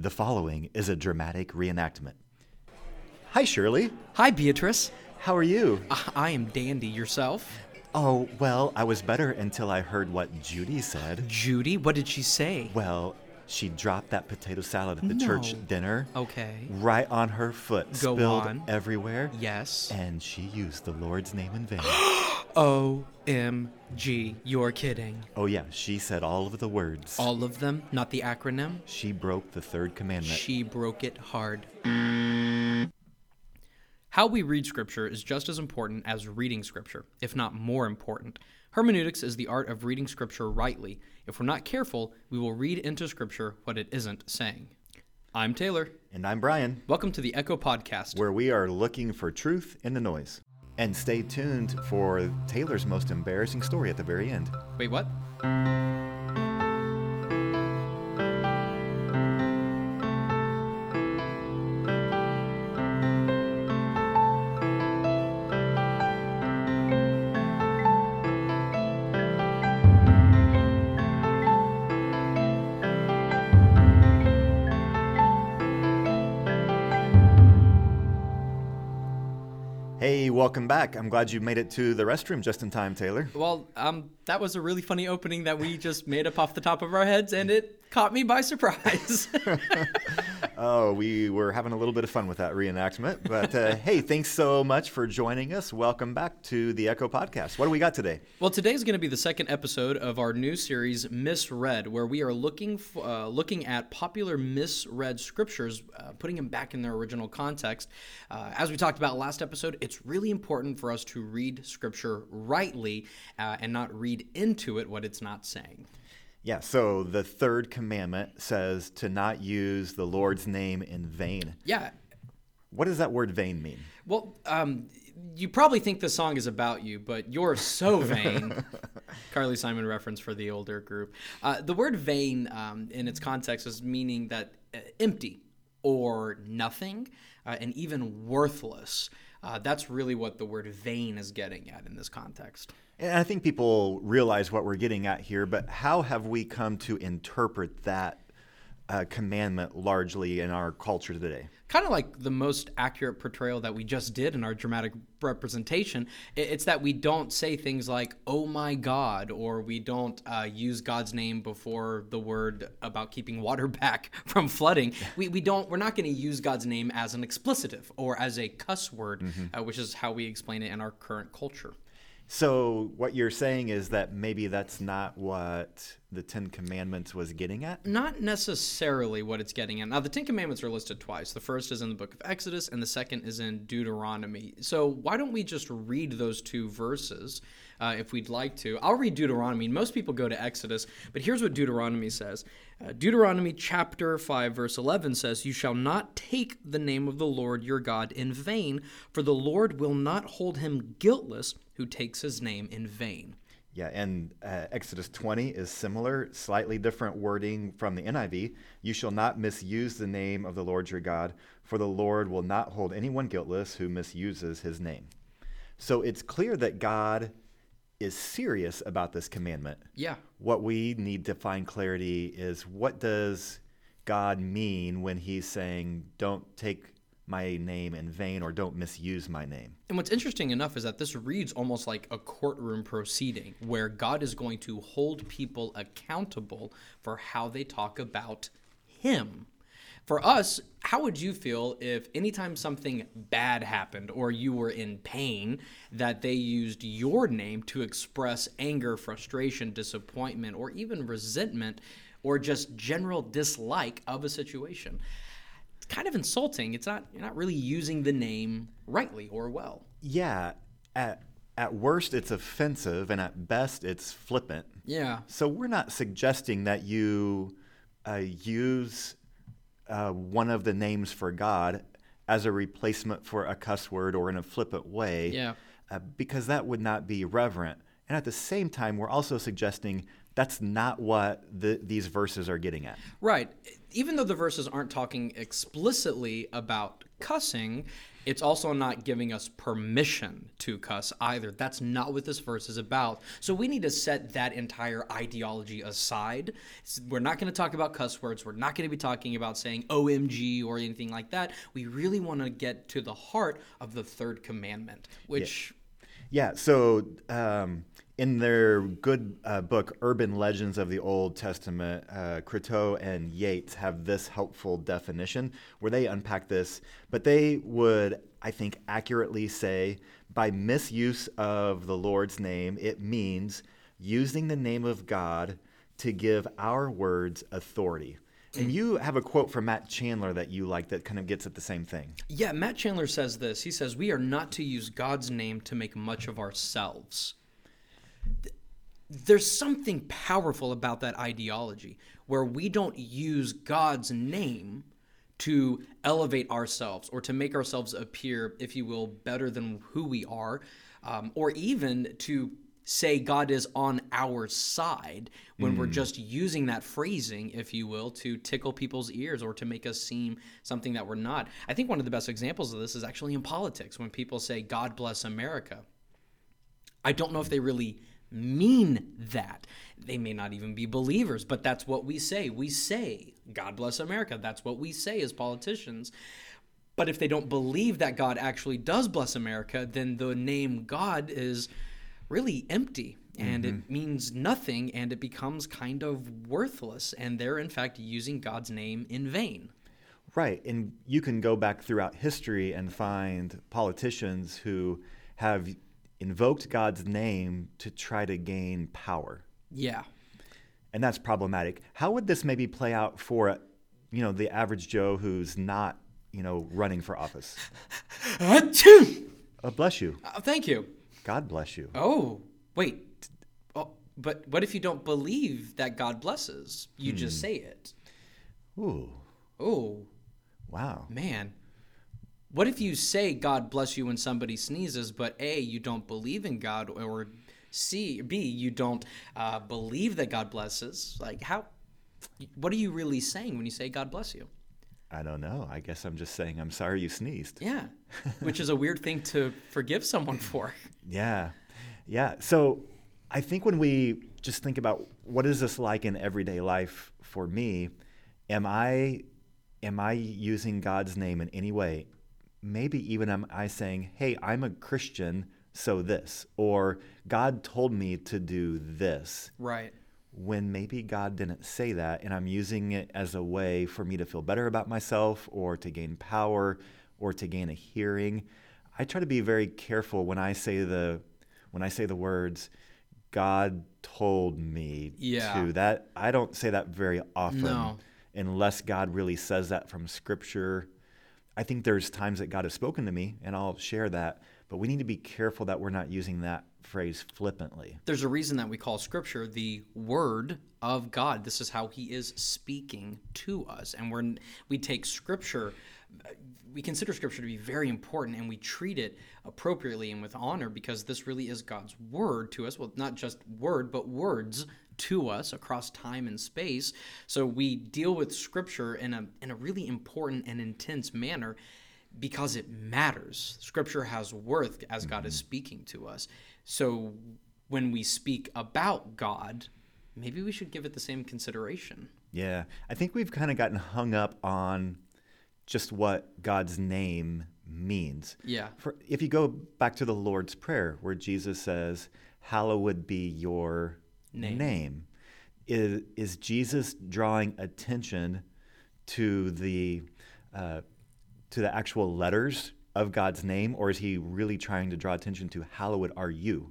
The following is a dramatic reenactment. Hi, Shirley. Hi, Beatrice. How are you? I- I am dandy. Yourself? Oh, well, I was better until I heard what Judy said. Judy, what did she say? Well, she dropped that potato salad at the church dinner Okay. right on her foot, Go spilled on. everywhere. Yes. And she used the Lord's name in vain. OMG. You're kidding. oh, yeah, she said all of the words. All of them, not the acronym. She broke the third commandment. She broke it hard. How we read Scripture is just as important as reading Scripture, if not more important. Hermeneutics is the art of reading Scripture rightly. If we're not careful, we will read into Scripture what it isn't saying. I'm Taylor. and I'm Brian. Welcome to the Echo Podcast. where we are looking for truth in the noise. And stay tuned for Taylor's most embarrassing story at the very end. Wait, what? Welcome back. I'm glad you made it to the restroom just in time, Taylor. Well, um, that was a really funny opening that we just made up off the top of our heads, and it caught me by surprise. Oh, we were having a little bit of fun with that reenactment. But uh, hey, thanks so much for joining us. Welcome back to the Echo Podcast. What do we got today? well, today's going to be the second episode of our new series, Misread, where we are looking f- uh, looking at popular misread scriptures, uh, putting them back in their original context. Uh, as we talked about last episode, it's really important for us to read scripture rightly uh, and not read into it what it's not saying. Yeah, so the third commandment says to not use the Lord's name in vain. Yeah, What does that word vain mean? Well, um, you probably think the song is about you, but you're so vain. Carly Simon reference for the older group. Uh, the word vain um, in its context is meaning that uh, empty or nothing uh, and even worthless. Uh, that's really what the word vain is getting at in this context. And I think people realize what we're getting at here, but how have we come to interpret that uh, commandment largely in our culture today? kind of like the most accurate portrayal that we just did in our dramatic representation. It's that we don't say things like "Oh my God" or we don't uh, use God's name before the word about keeping water back from flooding. We, we don't. We're not going to use God's name as an explicitive or as a cuss word, uh, which is how we explain it in our current culture. So, what you're saying is that maybe that's not what the Ten Commandments was getting at? Not necessarily what it's getting at. Now, the Ten Commandments are listed twice. The first is in the book of Exodus, and the second is in Deuteronomy. So, why don't we just read those two verses uh, if we'd like to? I'll read Deuteronomy. Most people go to Exodus, but here's what Deuteronomy says uh, Deuteronomy chapter 5, verse 11 says, You shall not take the name of the Lord your God in vain, for the Lord will not hold him guiltless who takes his name in vain. Yeah, and uh, Exodus 20 is similar, slightly different wording from the NIV. You shall not misuse the name of the Lord your God, for the Lord will not hold anyone guiltless who misuses his name. So it's clear that God is serious about this commandment. Yeah. What we need to find clarity is what does God mean when he's saying, don't take my name in vain or don't misuse my name? And what's interesting enough is that this reads almost like a courtroom proceeding where God is going to hold people accountable for how they talk about Him. For us, how would you feel if anytime something bad happened or you were in pain, that they used your name to express anger, frustration, disappointment, or even resentment, or just general dislike of a situation? Kind of insulting. It's not you're not really using the name rightly or well. Yeah, at, at worst it's offensive, and at best it's flippant. Yeah. So we're not suggesting that you uh, use uh, one of the names for God as a replacement for a cuss word or in a flippant way, Yeah. uh, because that would not be reverent. And at the same time, we're also suggesting that's not what the, these verses are getting at. Right. Even though the verses aren't talking explicitly about cussing, It's also not giving us permission to cuss either. That's not what this verse is about. So we need to set that entire ideology aside. We're not going to talk about cuss words. We're not going to be talking about saying OMG or anything like that. We really want to get to the heart of the third commandment, which. Yeah, so um, in their good uh, book, Urban Legends of the Old Testament, uh, Croteau and Yates have this helpful definition where they unpack this, but they would, I think, accurately say by misuse of the Lord's name, it means using the name of God to give our words authority. And you have a quote from Matt Chandler that you like that kind of gets at the same thing. Yeah, Matt Chandler says this. He says, We are not to use God's name to make much of ourselves there's something powerful about that ideology where we don't use God's name to elevate ourselves or to make ourselves appear, if you will, better than who we are, um, or even to say God is on our side when mm. we're just using that phrasing, if you will, to tickle people's ears or to make us seem something that we're not. I think one of the best examples of this is actually in politics when people say, God bless America. I don't know if they really mean that. They may not even be believers, but that's what we say. We say, God bless America. That's what we say as politicians. But if they don't believe that God actually does bless America, then the name God is really empty and mm-hmm. it means nothing and it becomes kind of worthless. And they're, in fact, using God's name in vain. Right. And you can go back throughout history and find politicians who have invoked God's name to try to gain power. Yeah. And that's problematic. How would this maybe play out for, you know, the average Joe who's not, you know, running for office? uh, bless you. Uh, thank you. God bless you. Oh, wait. Oh, but what if you don't believe that God blesses? You hmm. just say it. Ooh. Oh. Wow. Man. What if you say God bless you when somebody sneezes, but A, you don't believe in God, or C, B, you don't uh, believe that God blesses? Like, how, what are you really saying when you say God bless you? I don't know. I guess I'm just saying I'm sorry you sneezed. Yeah, which is a weird thing to forgive someone for. Yeah. Yeah. So I think when we just think about what is this like in everyday life for me, am I am I using God's name in any way maybe even am I saying, hey, I'm a Christian, so this, or God told me to do this. Right. When maybe God didn't say that, and I'm using it as a way for me to feel better about myself, or to gain power, or to gain a hearing. I try to be very careful when I say the when I say the words God told me yeah. to. That I don't say that very often no. unless God really says that from scripture I think there's times that God has spoken to me, and I'll share that. But we need to be careful that we're not using that phrase flippantly. There's a reason that we call Scripture the Word of God. This is how He is speaking to us, and we're we take Scripture. Uh, we consider Scripture to be very important, and we treat it appropriately and with honor because this really is God's word to us. Well, not just word, but words to us across time and space. So we deal with scripture in a in a really important and intense manner because it matters. Scripture has worth as God is mm-hmm. speaking to us. So when we speak about God, maybe we should give it the same consideration. Yeah. I think we've kind of gotten hung up on just what God's name means. Yeah. For, if you go back to the Lord's Prayer, where Jesus says, Hallowed be your name. name. Is, is Jesus drawing attention to the uh, to the actual letters of God's name, or is he really trying to draw attention to hallowed are you?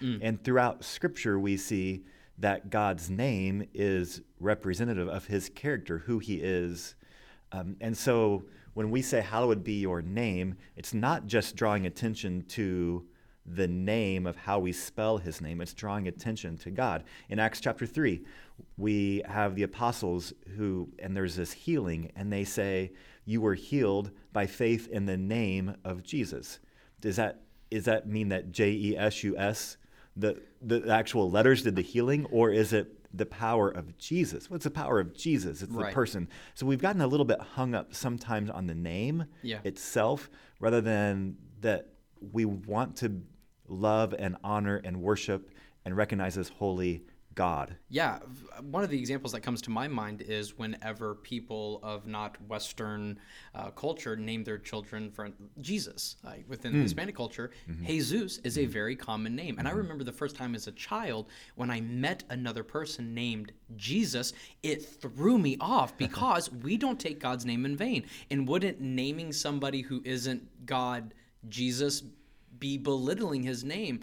Mm. And throughout Scripture, we see that God's name is representative of his character, who he is. Um, and so when we say, Hallowed be your name, it's not just drawing attention to the name of how we spell his name. It's drawing attention to God. In Acts chapter 3, we have the apostles who, and there's this healing, and they say, You were healed by faith in the name of Jesus. Does that, does that mean that J E S U S, the, the actual letters, did the healing, or is it the power of Jesus. What's the power of Jesus? It's Right. the person. So we've gotten a little bit hung up sometimes on the name Yeah. itself rather than that we want to love and honor and worship and recognizes holy God. Yeah, one of the examples that comes to my mind is whenever people of not Western uh, culture name their children for Jesus. Like within hmm. Hispanic culture, mm-hmm. Jesus is a mm-hmm. very common name. And I mm-hmm. remember the first time as a child when I met another person named Jesus, it threw me off because we don't take God's name in vain. And wouldn't naming somebody who isn't God, Jesus, be belittling his name?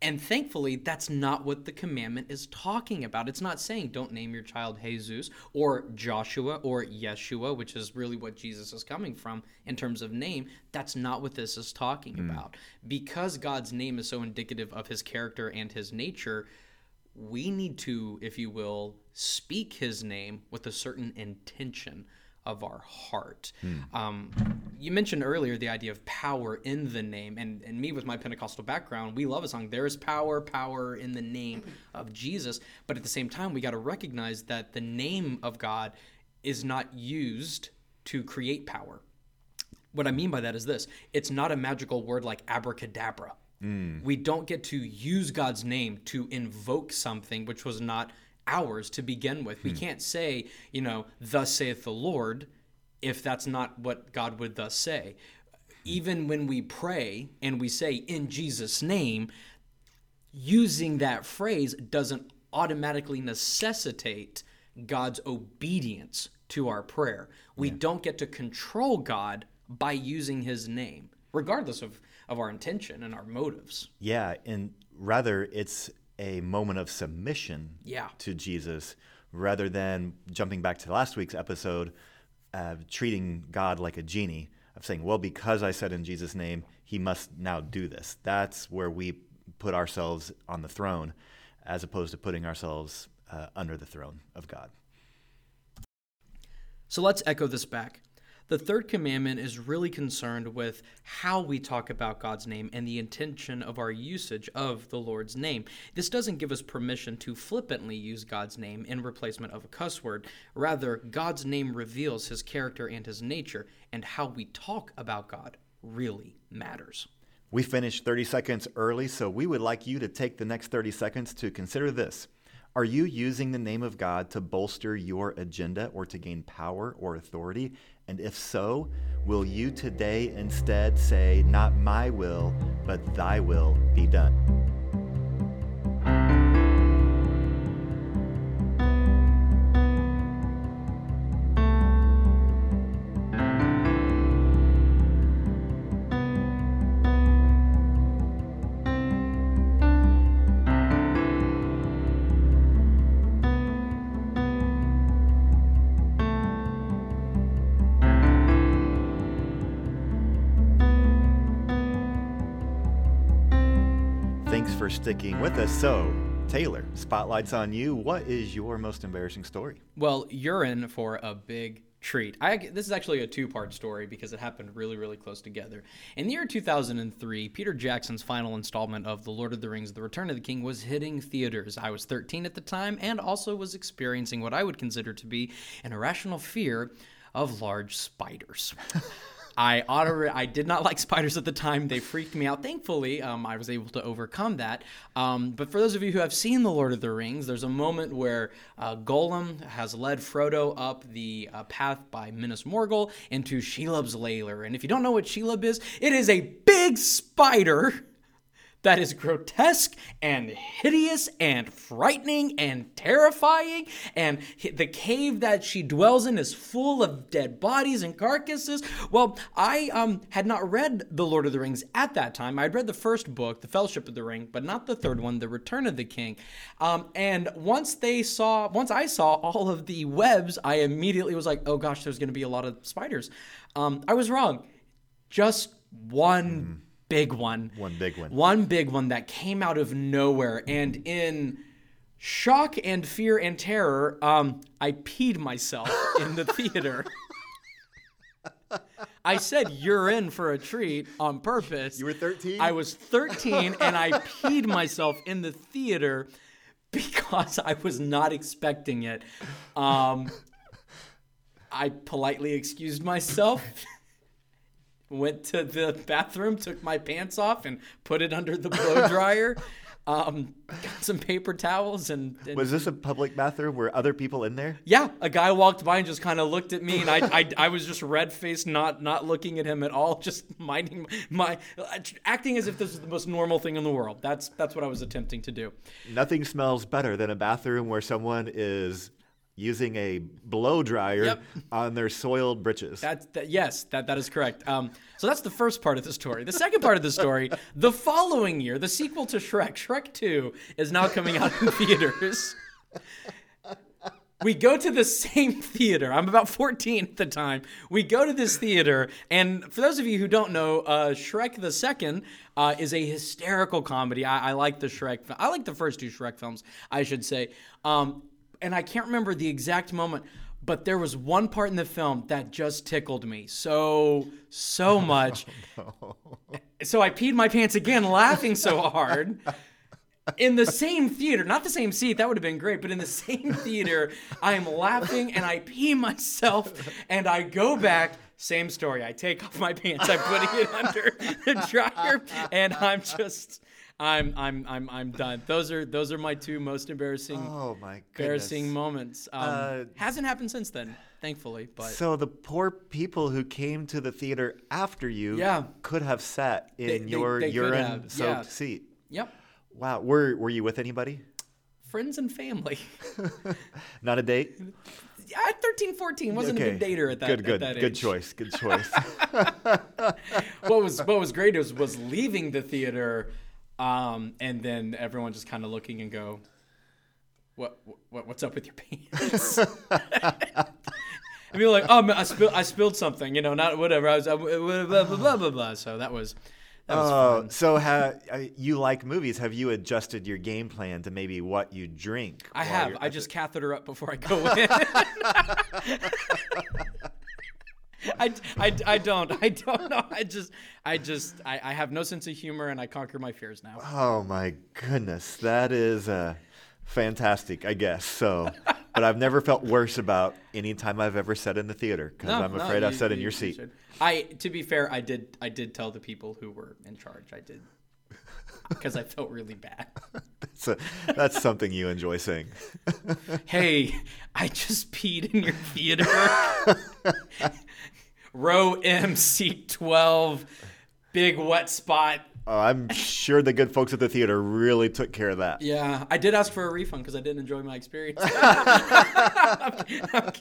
And thankfully, that's not what the commandment is talking about. It's not saying don't name your child Jesus or Joshua or Yeshua, which is really what Jesus is coming from in terms of name. That's not what this is talking hmm. about. Because God's name is so indicative of his character and his nature, we need to, if you will, speak his name with a certain intention of our heart. Um, you mentioned earlier the idea of power in the name, and, and me with my Pentecostal background, we love a song, There is power, power in the name of Jesus. But at the same time, we got to recognize that the name of God is not used to create power. What I mean by that is this it's not a magical word like abracadabra. We don't get to use God's name to invoke something which was not ours to begin with. We hmm. can't say, you know, thus saith the Lord, if that's not what God would thus say. Hmm. Even when we pray and we say in Jesus' name, using that phrase doesn't automatically necessitate God's obedience to our prayer. We don't get to control God by using his name, regardless of, of our intention and our motives. Yeah, and rather it's a moment of submission Yeah. to Jesus rather than jumping back to last week's episode, uh, treating God like a genie, of saying, well, because I said in Jesus' name, he must now do this. That's where we put ourselves on the throne as opposed to putting ourselves uh, under the throne of God. So let's echo this back. The third commandment is really concerned with how we talk about God's name and the intention of our usage of the Lord's name. This doesn't give us permission to flippantly use God's name in replacement of a cuss word. Rather, God's name reveals his character and his nature, and how we talk about God really matters. We finished 30 seconds early, so we would like you to take the next 30 seconds to consider this. Are you using the name of God to bolster your agenda or to gain power or authority? And if so, will you today instead say, Not my will, but thy will be done? For sticking with us. So, Taylor, spotlight's on you. What is your most embarrassing story? Well, you're in for a big treat. I, this is actually a two-part story because it happened really, really close together. In the year 2003, Peter Jackson's final installment of The Lord of the Rings: The Return of the King was hitting theaters. I was 13 at the time and also was experiencing what I would consider to be an irrational fear of large spiders. I I did not like spiders at the time. They freaked me out. Thankfully, um, I was able to overcome that. Um, but for those of you who have seen The Lord of the Rings, there's a moment where uh, Gollum has led Frodo up the uh, path by Minas Morgul into Shelob's Lair. And if you don't know what Shelob is, it is a big spider that is grotesque and hideous and frightening and terrifying. And the cave that she dwells in is full of dead bodies and carcasses. Well, I um, had not read The Lord of the Rings at that time. I'd read the first book, The Fellowship of the Ring, but not the third one, The Return of the King. Um, and once they saw, once I saw all of the webs, I immediately was like, oh gosh, there's going to be a lot of spiders. Um, I was wrong. Just one big one. One big one. One big one that came out of nowhere. And in shock and fear and terror, um, I peed myself in the theater. I said, You're in for a treat on purpose. You were 13? I was 13 and I peed myself in the theater because I was not expecting it. Um, I politely excused myself, went to the bathroom, took my pants off, and put it under the blow dryer. Um, got some paper towels and, and Was this a public bathroom? Were other people in there? yeah, a guy walked by and just kind of looked at me, and I, I, I was just red faced, not not looking at him at all, just minding my, acting as if this was the most normal thing in the world. That's that's what I was attempting to do. Nothing smells better than a bathroom where someone is using a blow dryer Yep. on their soiled britches. That's that, yes, that that is correct. Um, so that's the first part of the story. The second part of the story, the following year, the sequel to Shrek, Shrek Two, is now coming out in theaters. We go to the same theater. I'm about 14 at the time. We go to this theater, and for those of you who don't know, uh, Shrek the Second uh, is a hysterical comedy. I, I like the Shrek. I like the first two Shrek films, I should say. Um, and I can't remember the exact moment, but there was one part in the film that just tickled me so so oh, much. So I peed my pants again, laughing so hard in the same theater, not the same seat, that would have been great, but in the same theater, I'm laughing and I pee myself and I go back. Same story. I take off my pants, I'm putting it under the dryer, and I'm just I'm I'm I'm I'm done. Those are those are my two most embarrassing oh my embarrassing moments. Um, Uh, hasn't happened since then, thankfully, but So the poor people who came to the theater after you Yeah. could have sat in They- they- your they urine soaked yeah. seat. yep. Wow. Were were you with anybody? Friends and family. Not a date? Yeah, 13, 14 wasn't a good dater at that, Good, good, that good choice. Good choice. what was what was great was was leaving the theater, um, and then everyone just kind of looking and go, "What what what's up with your pants?" and people were like, "Oh, man, I spilled I spilled something," you know, not whatever. I was uh, blah blah blah blah blah. blah. So that was that was Oh, fun. so ha- you like movies? Have you adjusted your game plan to maybe what you drink? I have. I just the- catheter up before I go in. I, I, I don't. I don't know. I just, I just, I, I have no sense of humor and I conquer my fears now. Oh my goodness, that is uh, fantastic. I guess so. but I've never felt worse about any time I've ever sat in the theater because No, I'm no, afraid I've you- sat in your you seat. should. I, to be fair, I did, I did tell the people who were in charge. I did, because I felt really bad. So that's something you enjoy saying. Hey, I just peed in your theater. Row M, seat twelve, big wet spot. Oh, I'm sure the good folks at the theater really took care of that. Yeah, I did ask for a refund because I didn't enjoy my experience. I'm- I'm-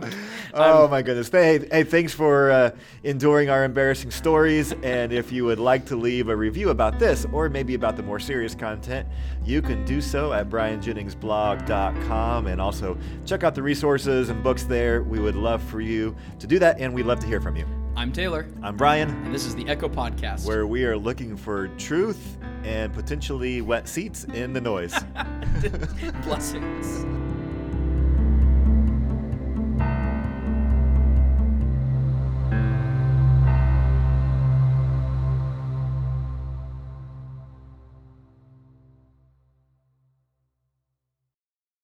Oh my goodness. Hey, hey thanks for uh, enduring our embarrassing stories. And if you would like to leave a review about this or maybe about the more serious content, you can do so at brianjenningsblog.com and also check out the resources and books there. We would love for you to do that and we'd love to hear from you. I'm Taylor, I'm Brian, and this is the Echo Podcast. where we are looking for truth and potentially wet seats in the noise. Blessings.